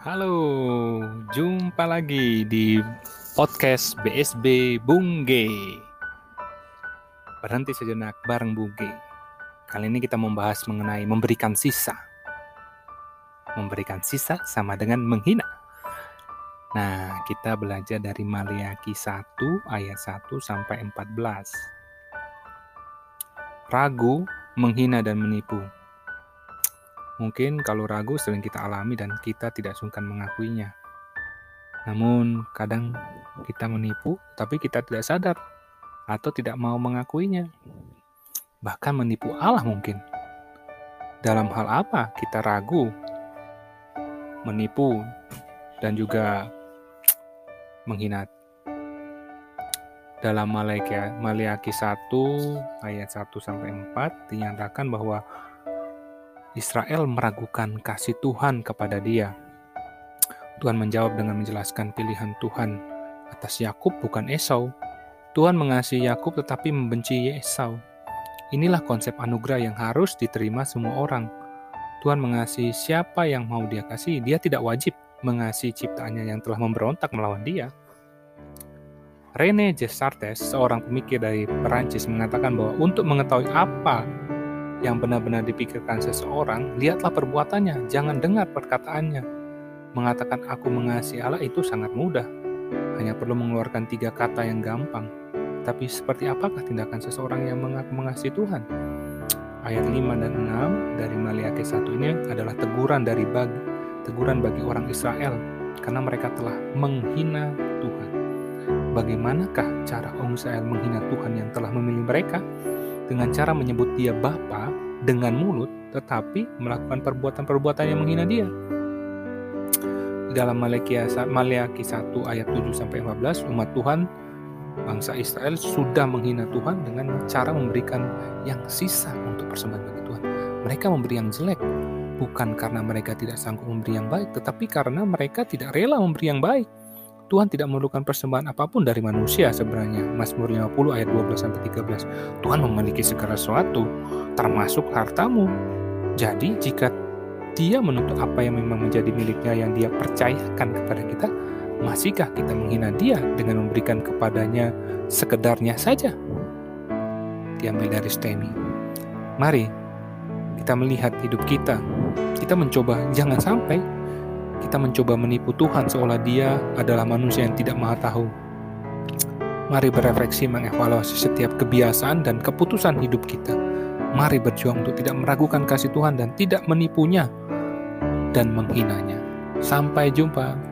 Halo, jumpa lagi di podcast BSB Bungge. Berhenti sejenak bareng Bungge. Kali ini kita membahas mengenai memberikan sisa. Memberikan sisa sama dengan menghina. Nah, kita belajar dari Maliaki 1 ayat 1 sampai 14. Ragu, menghina dan menipu. Mungkin kalau ragu sering kita alami dan kita tidak sungkan mengakuinya. Namun kadang kita menipu tapi kita tidak sadar atau tidak mau mengakuinya. Bahkan menipu Allah mungkin. Dalam hal apa kita ragu, menipu, dan juga menghina. Dalam Maliaki 1 ayat 1 sampai 4 dinyatakan bahwa Israel meragukan kasih Tuhan kepada dia. Tuhan menjawab dengan menjelaskan pilihan Tuhan atas Yakub bukan Esau. Tuhan mengasihi Yakub tetapi membenci Esau. Inilah konsep anugerah yang harus diterima semua orang. Tuhan mengasihi siapa yang mau dia kasih. Dia tidak wajib mengasihi ciptaannya yang telah memberontak melawan dia. Rene Descartes, seorang pemikir dari Perancis, mengatakan bahwa untuk mengetahui apa yang benar-benar dipikirkan seseorang, lihatlah perbuatannya, jangan dengar perkataannya. Mengatakan aku mengasihi Allah itu sangat mudah, hanya perlu mengeluarkan tiga kata yang gampang. Tapi seperti apakah tindakan seseorang yang mengaku mengasihi Tuhan? Ayat 5 dan 6 dari Maliaki 1 ini adalah teguran dari bagi, teguran bagi orang Israel karena mereka telah menghina Tuhan. Bagaimanakah cara orang Israel menghina Tuhan yang telah memilih mereka? Dengan cara menyebut dia Bapa dengan mulut, tetapi melakukan perbuatan-perbuatan yang menghina dia. Di dalam Maliaki 1 ayat 7 sampai 15, umat Tuhan bangsa Israel sudah menghina Tuhan dengan cara memberikan yang sisa untuk persembahan bagi Tuhan. Mereka memberi yang jelek, bukan karena mereka tidak sanggup memberi yang baik, tetapi karena mereka tidak rela memberi yang baik. Tuhan tidak memerlukan persembahan apa pun dari manusia sebenarnya. Mazmur 50 ayat 12 sampai 13. Tuhan memiliki segala sesuatu, termasuk hartamu. Jadi jika dia menuntut apa yang memang menjadi miliknya yang dia percayakan kepada kita, masihkah kita menghina dia dengan memberikan kepadanya sekedarnya saja? Diambil dari Steny. Mari kita melihat hidup kita. Kita mencoba jangan sampai kita mencoba menipu Tuhan seolah dia adalah manusia yang tidak maha tahu. Mari berefleksi mengevaluasi setiap kebiasaan dan keputusan hidup kita. Mari berjuang untuk tidak meragukan kasih Tuhan dan tidak menipunya dan menghinanya. Sampai jumpa.